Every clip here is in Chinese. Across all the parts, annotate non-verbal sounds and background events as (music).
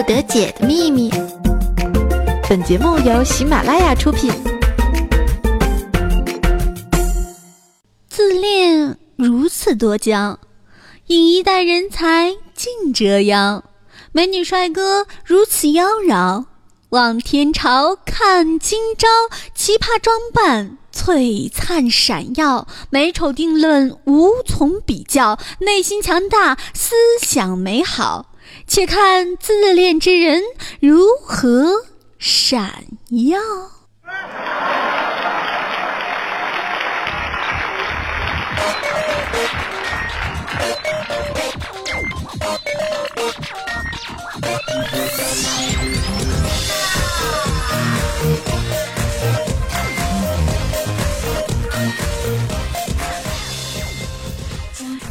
不得解的秘密。本节目由喜马拉雅出品。自恋如此多娇，引一代人才尽折腰。美女帅哥如此妖娆，望天朝看今朝。奇葩装扮璀璨闪耀，美丑定论无从比较。内心强大，思想美好。且看自恋之人如何闪耀。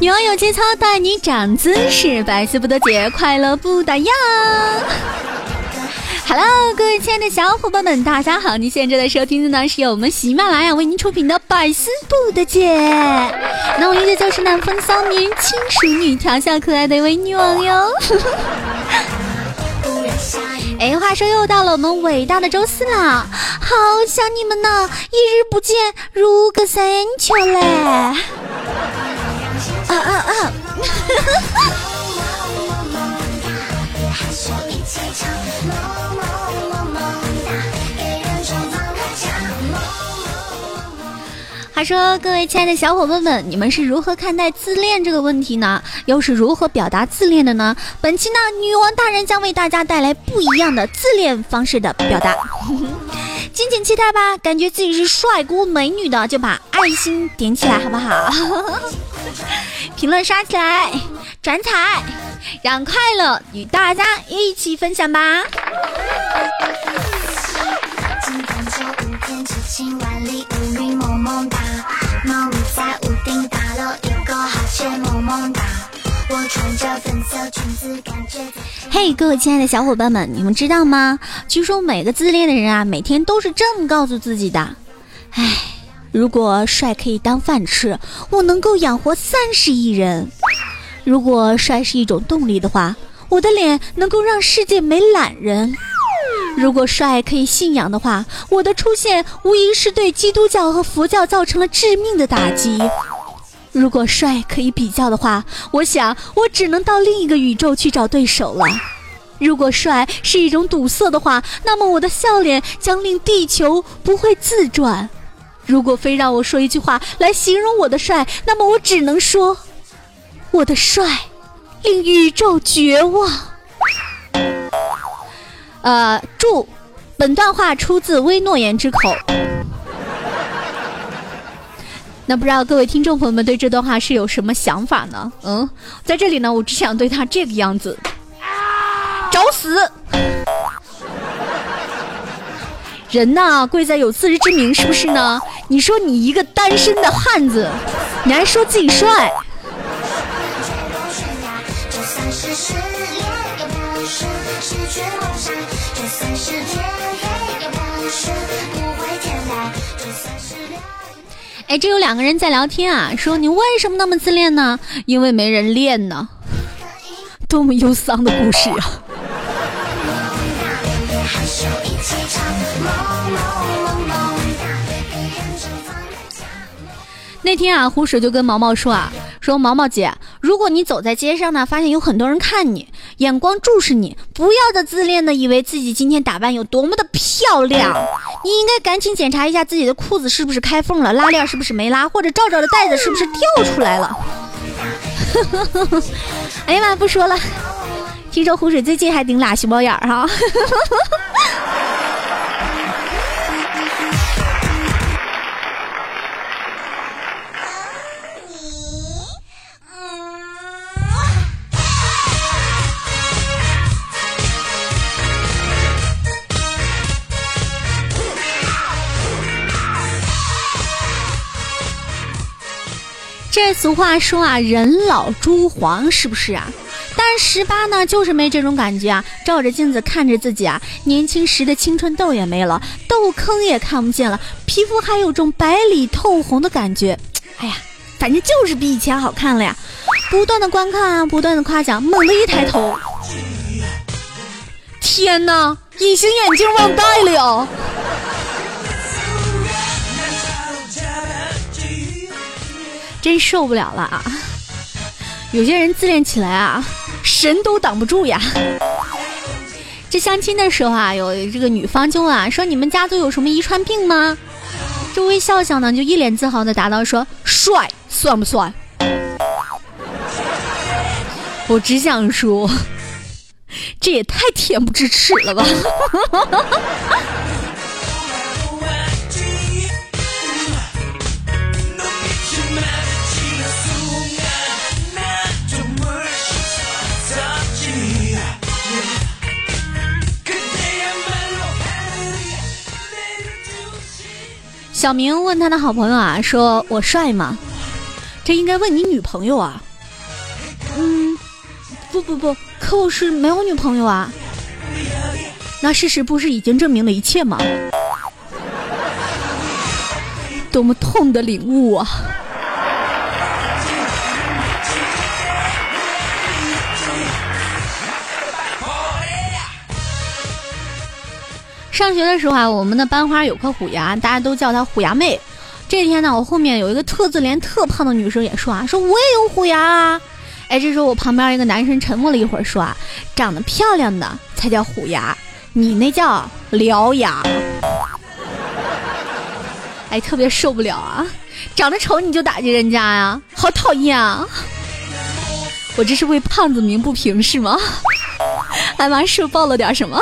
女王有节操，带你长姿势，百思不得解，快乐不打烊。Hello，各位亲爱的小伙伴们，大家好！你现在正在收听的呢是由我们喜马拉雅为您出品的《百思不得解》，那我依旧就是那风骚年、轻熟女、调笑可爱的一位女王哟。哎，话说又到了我们伟大的周四了，好想你们呢，一日不见如隔三秋嘞。啊啊啊！话说，各位亲爱的小伙伴们，你们是如何看待自恋这个问题呢？又是如何表达自恋的呢？本期呢，女王大人将为大家带来不一样的自恋方式的表达。(laughs) 敬请期待吧！感觉自己是帅哥美女的，就把爱心点起来，好不好？(laughs) 评论刷起来，转彩，让快乐与大家一起分享吧！嘿，各位亲爱的小伙伴们，你们知道吗？据说每个自恋的人啊，每天都是这么告诉自己的：哎，如果帅可以当饭吃，我能够养活三十亿人；如果帅是一种动力的话，我的脸能够让世界没懒人；如果帅可以信仰的话，我的出现无疑是对基督教和佛教造成了致命的打击。如果帅可以比较的话，我想我只能到另一个宇宙去找对手了。如果帅是一种堵塞的话，那么我的笑脸将令地球不会自转。如果非让我说一句话来形容我的帅，那么我只能说，我的帅令宇宙绝望。呃，注，本段话出自微诺言之口。那不知道各位听众朋友们对这段话是有什么想法呢？嗯，在这里呢，我只想对他这个样子，找死！人呐，贵在有自知之明，是不是呢？你说你一个单身的汉子，你还说自己帅？哎，这有两个人在聊天啊，说你为什么那么自恋呢？因为没人恋呢。多么忧伤的故事啊！那天啊，胡水就跟毛毛说啊，说毛毛姐，如果你走在街上呢，发现有很多人看你，眼光注视你，不要的自恋的，以为自己今天打扮有多么的漂亮，你应该赶紧检查一下自己的裤子是不是开缝了，拉链是不是没拉，或者罩罩的带子是不是掉出来了。(laughs) 哎呀妈，不说了，听说胡水最近还顶俩熊猫眼儿哈。俗话说啊，人老珠黄，是不是啊？但十八呢，就是没这种感觉啊。照着镜子看着自己啊，年轻时的青春痘也没了，痘坑也看不见了，皮肤还有种白里透红的感觉。哎呀，反正就是比以前好看了呀！不断的观看啊，不断的夸奖，猛地一抬头，天哪，隐形眼镜忘带了真受不了了啊！有些人自恋起来啊，神都挡不住呀。这相亲的时候啊，有这个女方就问啊，说你们家都有什么遗传病吗？这微笑笑呢，就一脸自豪的答道说：帅算不算？我只想说，这也太恬不知耻了吧！小明问他的好朋友啊，说我帅吗？这应该问你女朋友啊。嗯，不不不，可我是没有女朋友啊。那事实不是已经证明了一切吗？多么痛的领悟啊！上学的时候啊，我们的班花有颗虎牙，大家都叫她虎牙妹。这天呢，我后面有一个特自怜、特胖的女生也说啊，说我也有虎牙啊。哎，这时候我旁边一个男生沉默了一会儿，说啊，长得漂亮的才叫虎牙，你那叫獠牙。哎，特别受不了啊，长得丑你就打击人家呀，好讨厌啊！我这是为胖子鸣不平是吗？哎妈是不是爆了点什么？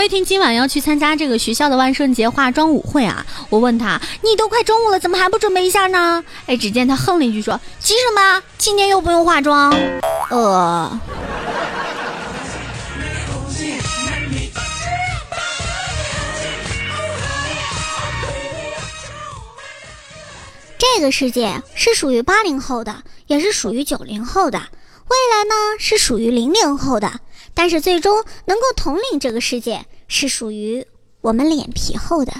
魏婷今晚要去参加这个学校的万圣节化妆舞会啊！我问他：“你都快中午了，怎么还不准备一下呢？”哎，只见他哼了一句说：“急什么？今天又不用化妆。”呃，这个世界是属于八零后的，也是属于九零后的，未来呢是属于零零后的。但是最终能够统领这个世界，是属于我们脸皮厚的。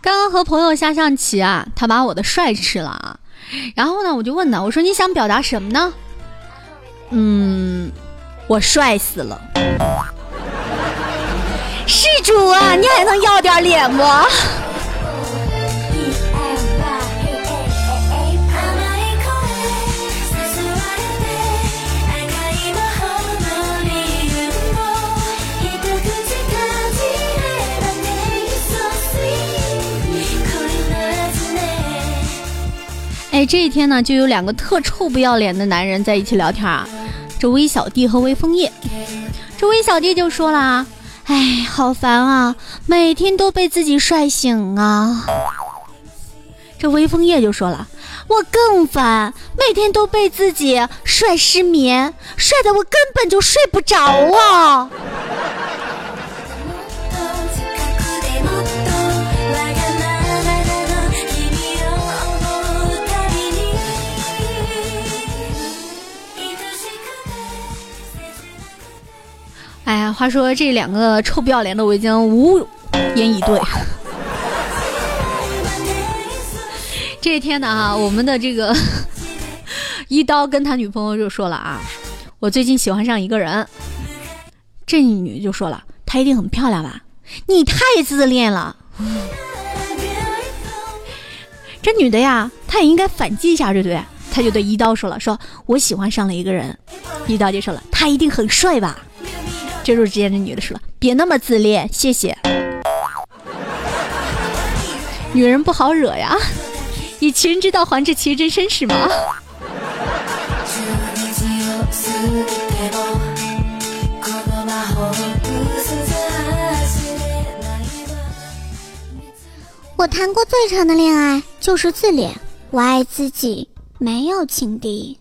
刚刚和朋友下象棋啊，他把我的帅吃了啊。然后呢，我就问他，我说你想表达什么呢？嗯，我帅死了。主啊，你还能要点脸不？哎，这一天呢，就有两个特臭不要脸的男人在一起聊天啊。这威小弟和威枫叶，这威小弟就说了啊，哎，好烦啊，每天都被自己帅醒啊。这微风叶就说了，我更烦，每天都被自己帅失眠，帅的我根本就睡不着啊。话说这两个臭不要脸的，我已经无言以对。(laughs) 这一天呢，哈，我们的这个 (laughs) 一刀跟他女朋友就说了啊，我最近喜欢上一个人。这女就说了，她一定很漂亮吧？你太自恋了。这女的呀，她也应该反击一下，对不对？她就对一刀说了，说我喜欢上了一个人。一刀就说了，他一定很帅吧？这时候，之间这女的说：“别那么自恋，谢谢。”女人不好惹呀，以其人之道还治其人之身是吗？我谈过最长的恋爱就是自恋，我爱自己，没有情敌。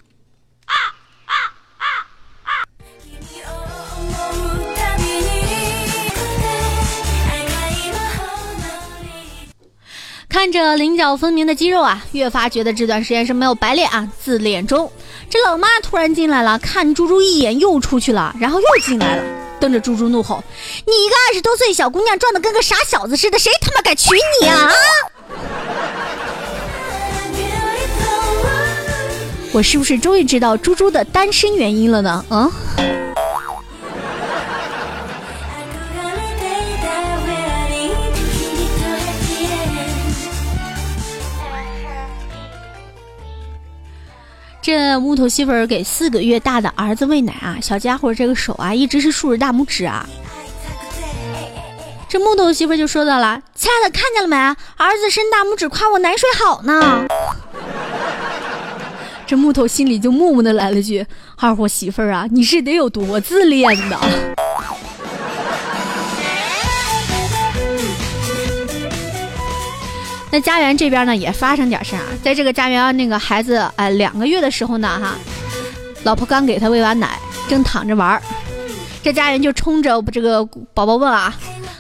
看着棱角分明的肌肉啊，越发觉得这段时间是没有白练啊，自恋中。这老妈突然进来了，看猪猪一眼又出去了，然后又进来了，瞪着猪猪怒吼：“你一个二十多岁小姑娘，壮的跟个傻小子似的，谁他妈敢娶你啊？”啊我是不是终于知道猪猪的单身原因了呢？嗯。这木头媳妇儿给四个月大的儿子喂奶啊，小家伙这个手啊，一直是竖着大拇指啊。这木头媳妇儿就说到了：“亲爱的，看见了没？儿子伸大拇指夸我奶水好呢。”这木头心里就默默的来了句：“二货媳妇儿啊，你是得有多自恋的？”那家园这边呢也发生点事儿啊，在这个家园那个孩子哎两个月的时候呢哈，老婆刚给他喂完奶，正躺着玩儿，这家园就冲着这个宝宝问啊，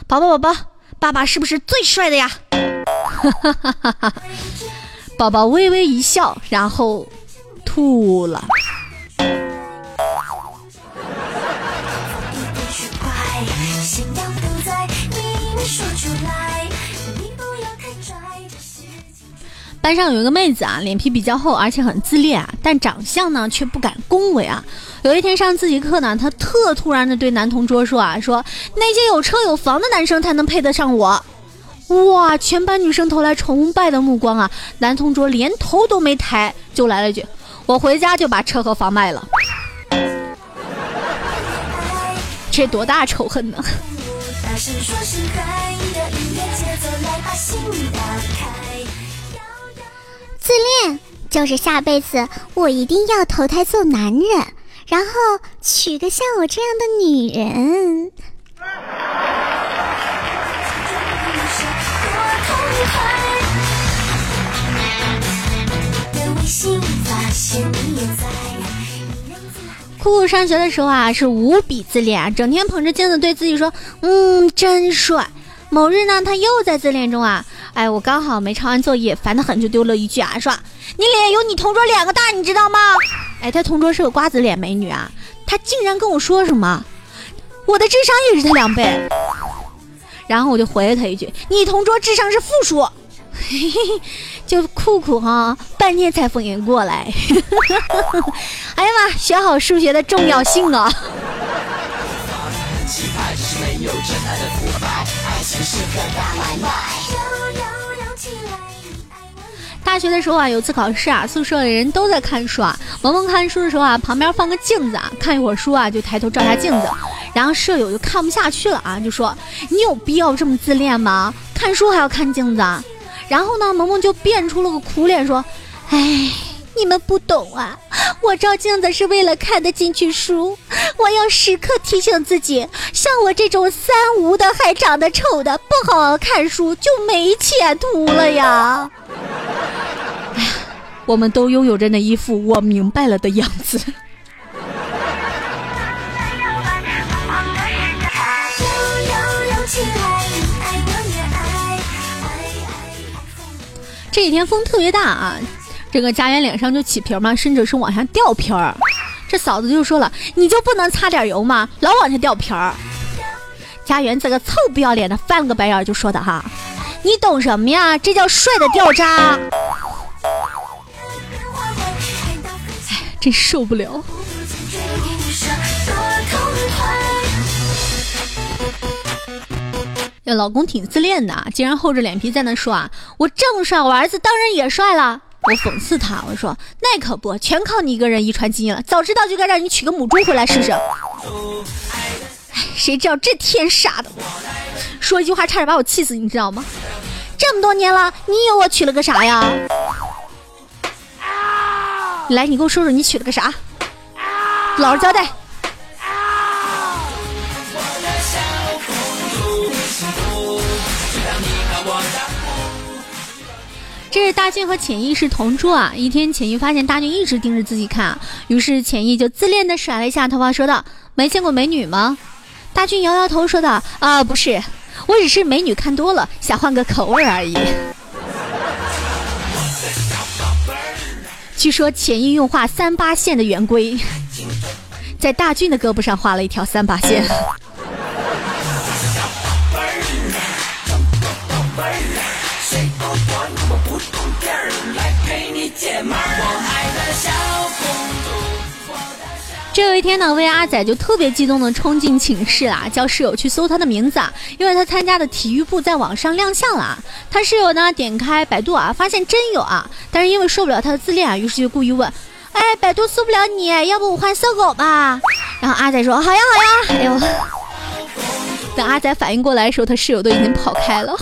宝宝宝宝，爸爸是不是最帅的呀？哈哈哈哈哈宝宝微微一笑，然后吐了。班上有一个妹子啊，脸皮比较厚，而且很自恋啊，但长相呢却不敢恭维啊。有一天上自习课呢，她特突然的对男同桌说啊，说那些有车有房的男生才能配得上我。哇，全班女生投来崇拜的目光啊，男同桌连头都没抬就来了一句，我回家就把车和房卖了。这多大仇恨呢？自恋就是下辈子我一定要投胎做男人，然后娶个像我这样的女人。酷酷上学的时候啊，是无比自恋，整天捧着镜子对自己说：“嗯，真帅。”某日呢，他又在自恋中啊，哎，我刚好没抄完作业，烦得很，就丢了一句啊，说你脸有你同桌两个大，你知道吗？哎，他同桌是个瓜子脸美女啊，他竟然跟我说什么，我的智商也是他两倍。然后我就回了他一句，你同桌智商是负数，嘿嘿，就酷酷哈，半天才反应过来。(laughs) 哎呀妈，学好数学的重要性啊！大学的时候啊，有次考试啊，宿舍的人都在看书啊。萌萌看书的时候啊，旁边放个镜子啊，看一会儿书啊，就抬头照下镜子。然后舍友就看不下去了啊，就说：“你有必要这么自恋吗？看书还要看镜子？”然后呢，萌萌就变出了个苦脸说：“哎。”你们不懂啊！我照镜子是为了看得进去书，我要时刻提醒自己，像我这种三无的还长得丑的，不好好看书就没前途了呀！哎呀，我们都拥有着那一副我明白了的样子。(laughs) 这几天风特别大啊！这个家园脸上就起皮嘛，甚至是往下掉皮儿。这嫂子就说了：“你就不能擦点油吗？老往下掉皮儿。”家园这个臭不要脸的翻了个白眼就说的哈：“你懂什么呀？这叫帅的掉渣。”哎，真受不了。这老公挺自恋的，竟然厚着脸皮在那说啊：“我这么帅，我儿子当然也帅了。”我讽刺他，我说那可不，全靠你一个人遗传基因了。早知道就该让你娶个母猪回来试试。哎谁知道这天杀的，说一句话差点把我气死，你知道吗？这么多年了，你以为我娶了个啥呀？来，你给我说说你娶了个啥？老实交代。这是大俊和浅意是同桌啊。一天，浅意发现大俊一直盯着自己看，于是浅意就自恋的甩了一下头发，说道：“没见过美女吗？”大俊摇摇头，说道：“啊，不是，我只是美女看多了，想换个口味而已。”据说浅意用画三八线的圆规，在大俊的胳膊上画了一条三八线。这有一天呢，为阿仔就特别激动的冲进寝室啦，叫室友去搜他的名字，啊，因为他参加的体育部在网上亮相了啊。他室友呢点开百度啊，发现真有啊，但是因为受不了他的自恋啊，于是就故意问：“哎，百度搜不了你，要不我换搜狗吧？”然后阿仔说：“好呀好呀。”哎呦，等阿仔反应过来的时候，他室友都已经跑开了。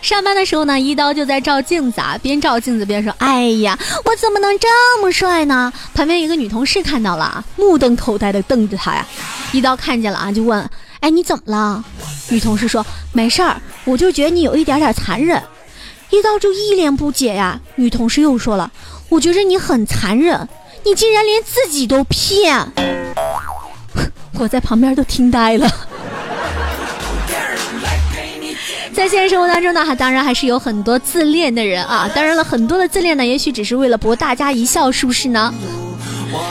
上班的时候呢，一刀就在照镜子啊，边照镜子边说：“哎呀，我怎么能这么帅呢？”旁边一个女同事看到了，目瞪口呆的瞪着他呀。一刀看见了啊，就问：“哎，你怎么了？”女同事说：“没事儿，我就觉得你有一点点残忍。”一刀就一脸不解呀。女同事又说了：“我觉着你很残忍，你竟然连自己都骗。”我在旁边都听呆了。(laughs) 在现实生活当中呢，还当然还是有很多自恋的人啊。当然了，很多的自恋呢，也许只是为了博大家一笑，是不是呢？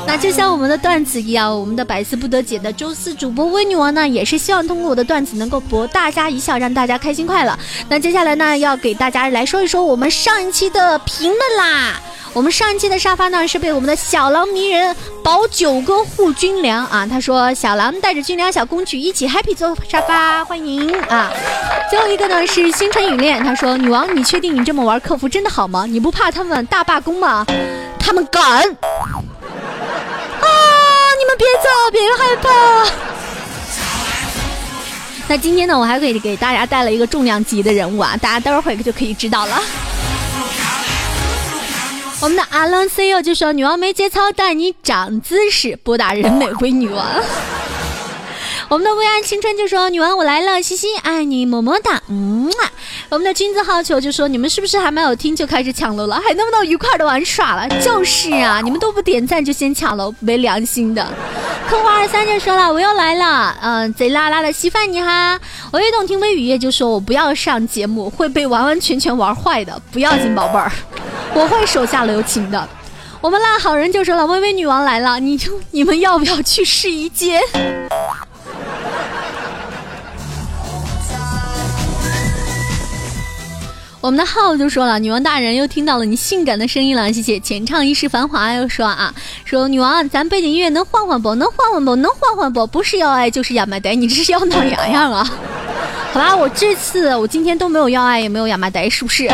那就像我们的段子一样，我们的百思不得解的周四主播微女王呢，也是希望通过我的段子能够博大家一笑，让大家开心快乐。那接下来呢，要给大家来说一说我们上一期的评论啦。我们上一期的沙发呢，是被我们的小狼迷人保九哥护军粮啊。他说小狼带着军粮小公举一起 happy 坐沙发，欢迎啊。最后一个呢是星辰雨恋，他说女王，你确定你这么玩客服真的好吗？你不怕他们大罢工吗？他们敢啊！你们别走，别害怕。那今天呢，我还可以给大家带了一个重量级的人物啊，大家待会儿就可以知道了。我们的阿伦 CEO 就说：“女王没节操，带你长姿势，博大人美为女王。”我们的未安青春就说：“女王我来了，西西爱你，么么哒。”嗯啊。我们的君子好逑就说：“你们是不是还没有听就开始抢楼了？还能不能愉快的玩耍了？”就是啊，你们都不点赞就先抢楼，没良心的。坑花二三就说了：“我又来了，嗯，贼拉拉的稀饭你哈。”我一动听微雨夜就说：“我不要上节目，会被完完全全玩坏的，不要紧，宝贝儿。”我会手下留情的。我们烂好人就说了：“微微女王来了，你就 (laughs) 你们要不要去试衣间？”我们的浩就说了：“女王大人又听到了你性感的声音了，谢谢。”浅唱一世繁华又说啊：“说女王，咱背景音乐能换换不？能换换不？能换换不？不是要爱就是亚麻得，你这是要闹洋洋啊？(laughs) 好吧，我这次我今天都没有要爱，也没有亚麻得，是不是？”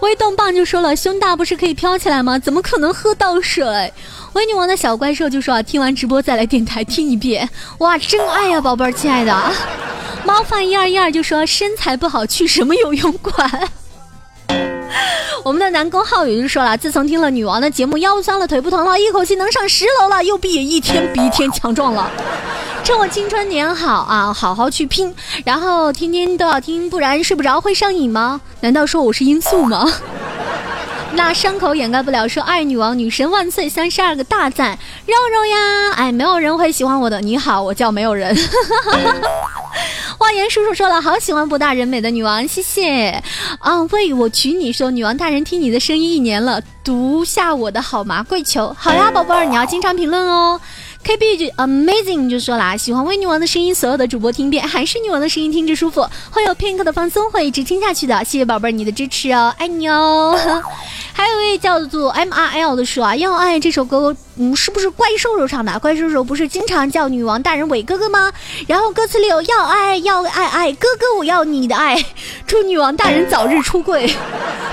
微动棒就说了：“胸大不是可以飘起来吗？怎么可能喝到水？”微女王的小怪兽就说：“啊，听完直播再来电台听一遍。”哇，真爱呀，宝贝儿，亲爱的。猫饭一二一二就说：“身材不好去什么游泳馆？”我们的南宫浩宇就说了：“自从听了女王的节目，腰酸了，腿不疼了，一口气能上十楼了，又比一天比一天强壮了。”趁我青春年好啊，好好去拼，然后天天都要听，不然睡不着会上瘾吗？难道说我是罂粟吗？(laughs) 那伤口掩盖不了说爱女王女神万岁三十二个大赞，肉肉呀，哎，没有人会喜欢我的。你好，我叫没有人。(laughs) 花言叔叔说了，好喜欢博大人美的女王，谢谢。啊，为我娶你说，女王大人听你的声音一年了，读下我的好吗？跪求，好呀，宝贝儿，你要经常评论哦。K B 就 amazing 就说了啊，喜欢微女王的声音，所有的主播听遍，还是女王的声音听着舒服，会有片刻的放松，会一直听下去的。谢谢宝贝儿你的支持哦，爱你哦。(laughs) 还有一位叫做 M R L 的说啊，要爱这首歌，嗯，是不是怪兽兽唱的？怪兽兽不是经常叫女王大人伟哥哥吗？然后歌词里有要爱要爱爱哥哥，我要你的爱，祝女王大人早日出柜。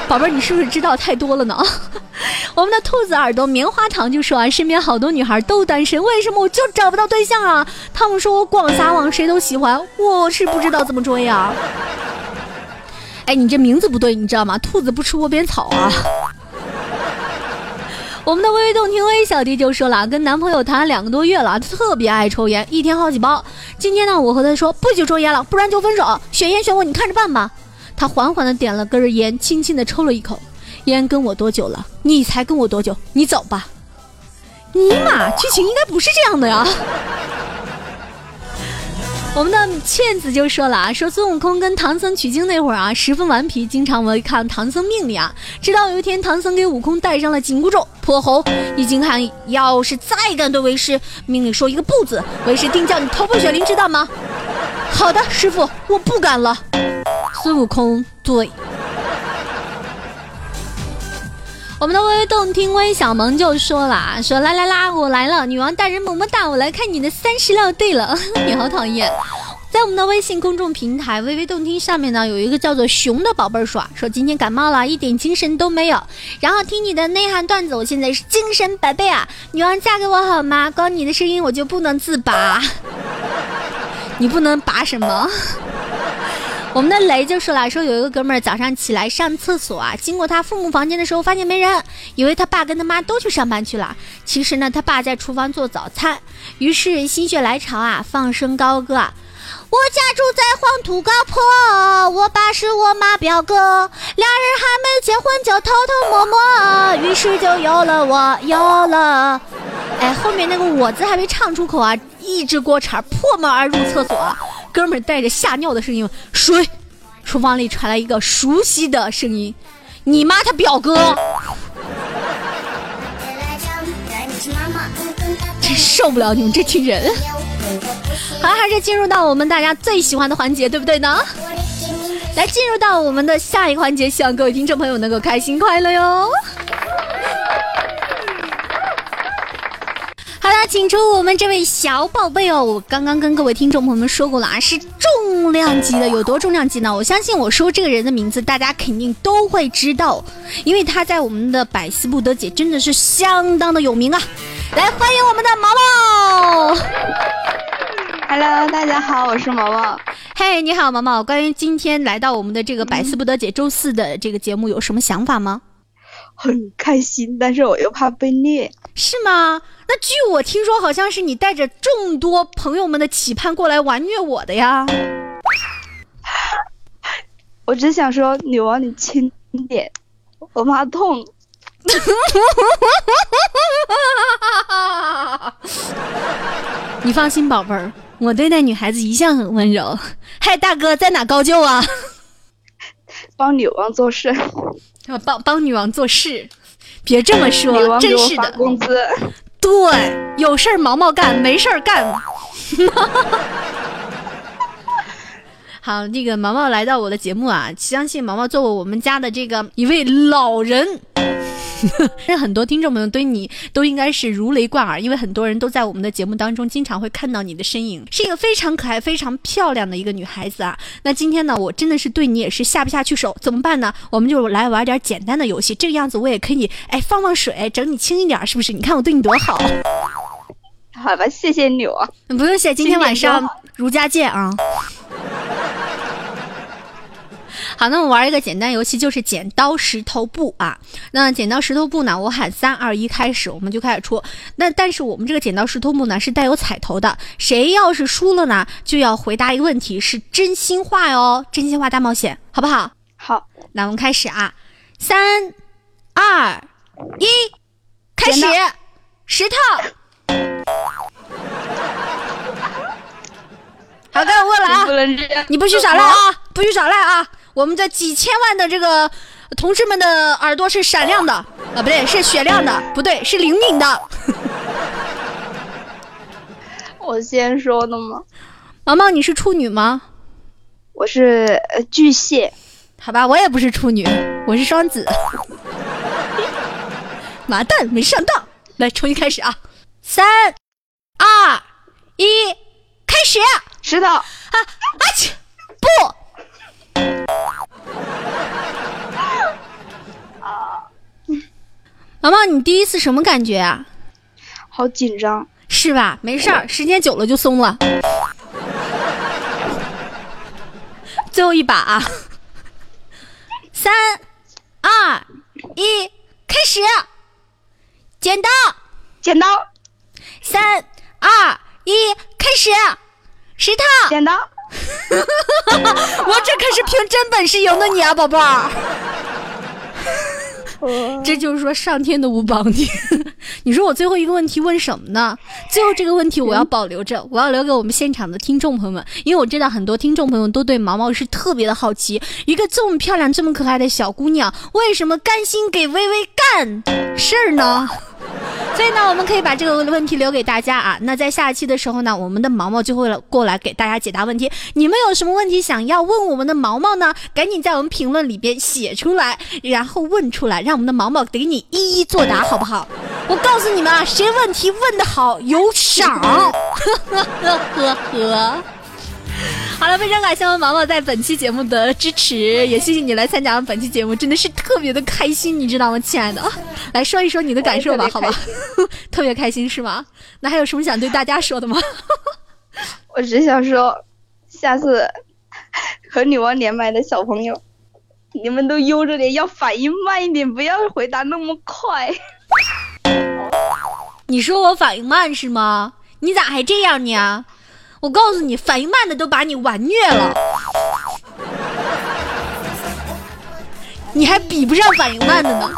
宝贝儿，你是不是知道太多了呢？(laughs) 我们的兔子耳朵棉花糖就说啊，身边好多女孩都单身，为什么我就找不到对象啊？他们说我广撒网，谁都喜欢，我是不知道怎么追呀。哎，你这名字不对，你知道吗？兔子不吃窝边草啊。我们的微微动听微小弟就说了，跟男朋友谈两个多月了，他特别爱抽烟，一天好几包。今天呢，我和他说不许抽烟了，不然就分手。选烟选我，你看着办吧。他缓缓的点了根烟，轻轻的抽了一口。烟跟我多久了？你才跟我多久？你走吧。尼玛，剧情应该不是这样的呀。我们的倩子就说了啊，说孙悟空跟唐僧取经那会儿啊，十分顽皮，经常违抗唐僧命令啊。直到有一天，唐僧给悟空戴上了紧箍咒，泼猴一惊喊：“要是再敢对为师命令说一个不字，为师定叫你头破血流，知道吗？”好的，师傅，我不敢了。孙悟空对。我们的微微动听微小萌就说了，说来来啦，我来了，女王大人么么哒，我来看你的三十六。对了，(laughs) 你好讨厌。在我们的微信公众平台微微动听上面呢，有一个叫做熊的宝贝儿说，说今天感冒了，一点精神都没有。然后听你的内涵段子，我现在是精神百倍啊！女王嫁给我好吗？光你的声音我就不能自拔。(laughs) 你不能拔什么？(laughs) 我们的雷就说了，说有一个哥们儿早上起来上厕所啊，经过他父母房间的时候，发现没人，以为他爸跟他妈都去上班去了。其实呢，他爸在厨房做早餐。于是心血来潮啊，放声高歌：我家住在黄土高坡，我爸是我妈表哥，俩人还没结婚就偷偷摸摸，于是就有了我，有了。哎，后面那个我字还没唱出口啊，一只锅铲破门而入厕所。哥们儿带着吓尿的声音，水，厨房里传来一个熟悉的声音：“你妈他表哥。”真受不了你们这群人。好，还是进入到我们大家最喜欢的环节，对不对呢？来，进入到我们的下一环节，希望各位听众朋友能够开心快乐哟。好了，请出我们这位小宝贝哦！我刚刚跟各位听众朋友们说过了啊，是重量级的，有多重量级呢？我相信我说这个人的名字，大家肯定都会知道，因为他在我们的百思不得解真的是相当的有名啊！来，欢迎我们的毛毛。Hello，大家好，我是毛毛。嘿，你好，毛毛。关于今天来到我们的这个百思不得解周四的这个节目，有什么想法吗？很开心，但是我又怕被虐，是吗？那据我听说，好像是你带着众多朋友们的期盼过来玩虐我的呀。(sighs) 我只想说，女王你轻点，我怕痛。(laughs) 你放心，宝贝儿，我对待女孩子一向很温柔。嗨，大哥，在哪高就啊？帮女王做事。(laughs) 帮帮女王做事，别这么说，真是的。工资。对，有事儿毛毛干，没事儿干。(laughs) 好，那个毛毛来到我的节目啊，相信毛毛作为我们家的这个一位老人。(laughs) 那很多听众朋友对你都应该是如雷贯耳，因为很多人都在我们的节目当中经常会看到你的身影，是一个非常可爱、非常漂亮的一个女孩子啊。那今天呢，我真的是对你也是下不下去手，怎么办呢？我们就来玩点简单的游戏，这个样子我也可以哎放放水，整你轻一点，是不是？你看我对你多好。好吧，谢谢你哦。不用谢，今天晚上如家见啊。好，那我们玩一个简单游戏，就是剪刀石头布啊。那剪刀石头布呢？我喊三二一开始，我们就开始出。那但是我们这个剪刀石头布呢，是带有彩头的。谁要是输了呢，就要回答一个问题，是真心话哟，真心话大冒险，好不好？好，那我们开始啊，三二一，开始，石头。(laughs) 好，的我问了啊，你不许耍赖啊，不许耍赖啊。我们这几千万的这个同志们的耳朵是闪亮的啊，不对，是雪亮的，不对，是灵敏的。(laughs) 我先说的吗？毛毛，你是处女吗？我是巨蟹。好吧，我也不是处女，我是双子。(laughs) 麻蛋，没上当。来，重新开始啊！三、二、一，开始。石头。啊啊去，不。毛毛，你第一次什么感觉啊？好紧张，是吧？没事儿，时间久了就松了。最后一把啊！三、二、一，开始！剪刀，剪刀。三、二、一，开始！石头，剪刀。(laughs) 我这可是凭真本事赢的你啊，宝贝儿！(laughs) 这就是说上天都不帮你。(laughs) 你说我最后一个问题问什么呢？最后这个问题我要保留着，我要留给我们现场的听众朋友们，因为我知道很多听众朋友都对毛毛是特别的好奇，一个这么漂亮、这么可爱的小姑娘，为什么甘心给微微干事儿呢？(laughs) 所以呢，我们可以把这个问题留给大家啊。那在下一期的时候呢，我们的毛毛就会过来给大家解答问题。你们有什么问题想要问我们的毛毛呢？赶紧在我们评论里边写出来，然后问出来，让我们的毛毛给你一一作答，好不好？(laughs) 我告诉你们啊，谁问题问得好有赏。呵呵呵呵呵。好了，非常感谢我们毛毛在本期节目的支持，也谢谢你来参加本期节目，真的是特别的开心，你知道吗，亲爱的？(laughs) 来说一说你的感受吧，好吧？(laughs) 特别开心是吗？那还有什么想对大家说的吗？(laughs) 我只想说，下次和女王连麦的小朋友，你们都悠着点，要反应慢一点，不要回答那么快。你说我反应慢是吗？你咋还这样呢？我告诉你，反应慢的都把你玩虐了，(laughs) 你还比不上反应慢的呢。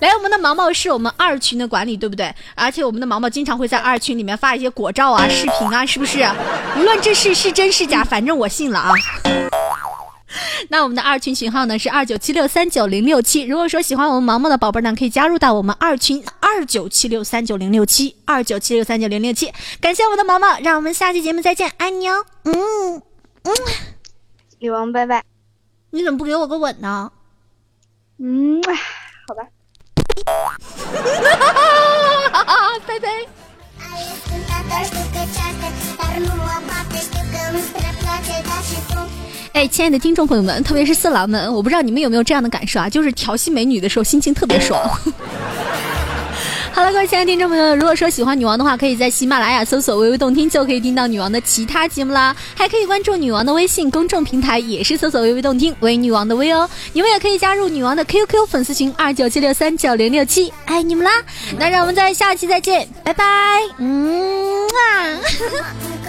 来，我们的毛毛是我们二群的管理，对不对？而且我们的毛毛经常会在二群里面发一些果照啊、视频啊，是不是？无论这事是真是假，反正我信了啊。那我们的二群群号呢是二九七六三九零六七。如果说喜欢我们毛毛的宝贝呢，可以加入到我们二群二九七六三九零六七二九七六三九零六七。感谢我们的毛毛，让我们下期节目再见，爱你哦。嗯嗯，女王拜拜。你怎么不给我个吻呢？嗯，好吧。拜拜。哎，亲爱的听众朋友们，特别是色狼们，我不知道你们有没有这样的感受啊，就是调戏美女的时候心情特别爽。好了，各位亲爱的听众朋友，如果说喜欢女王的话，可以在喜马拉雅搜索“微微动听”，就可以听到女王的其他节目啦。还可以关注女王的微信公众平台，也是搜索“微微动听”为女王的微哦。你们也可以加入女王的 QQ 粉丝群二九七六三九零六七，爱你们啦！那让我们在下期再见，拜拜。嗯啊。(laughs)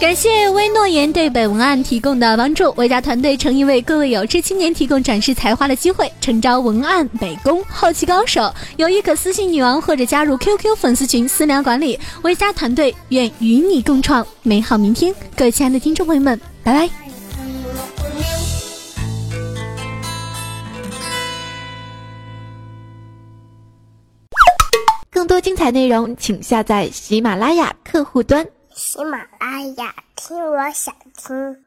感谢微诺言对本文案提供的帮助，微家团队诚意为各位有志青年提供展示才华的机会，诚招文案、美工、后期高手，有意可私信女王或者加入 QQ 粉丝群私聊管理，微家团队愿与你共创美好明天。各位亲爱的听众朋友们，拜拜。更多精彩内容，请下载喜马拉雅客户端。喜马拉雅，听我想听。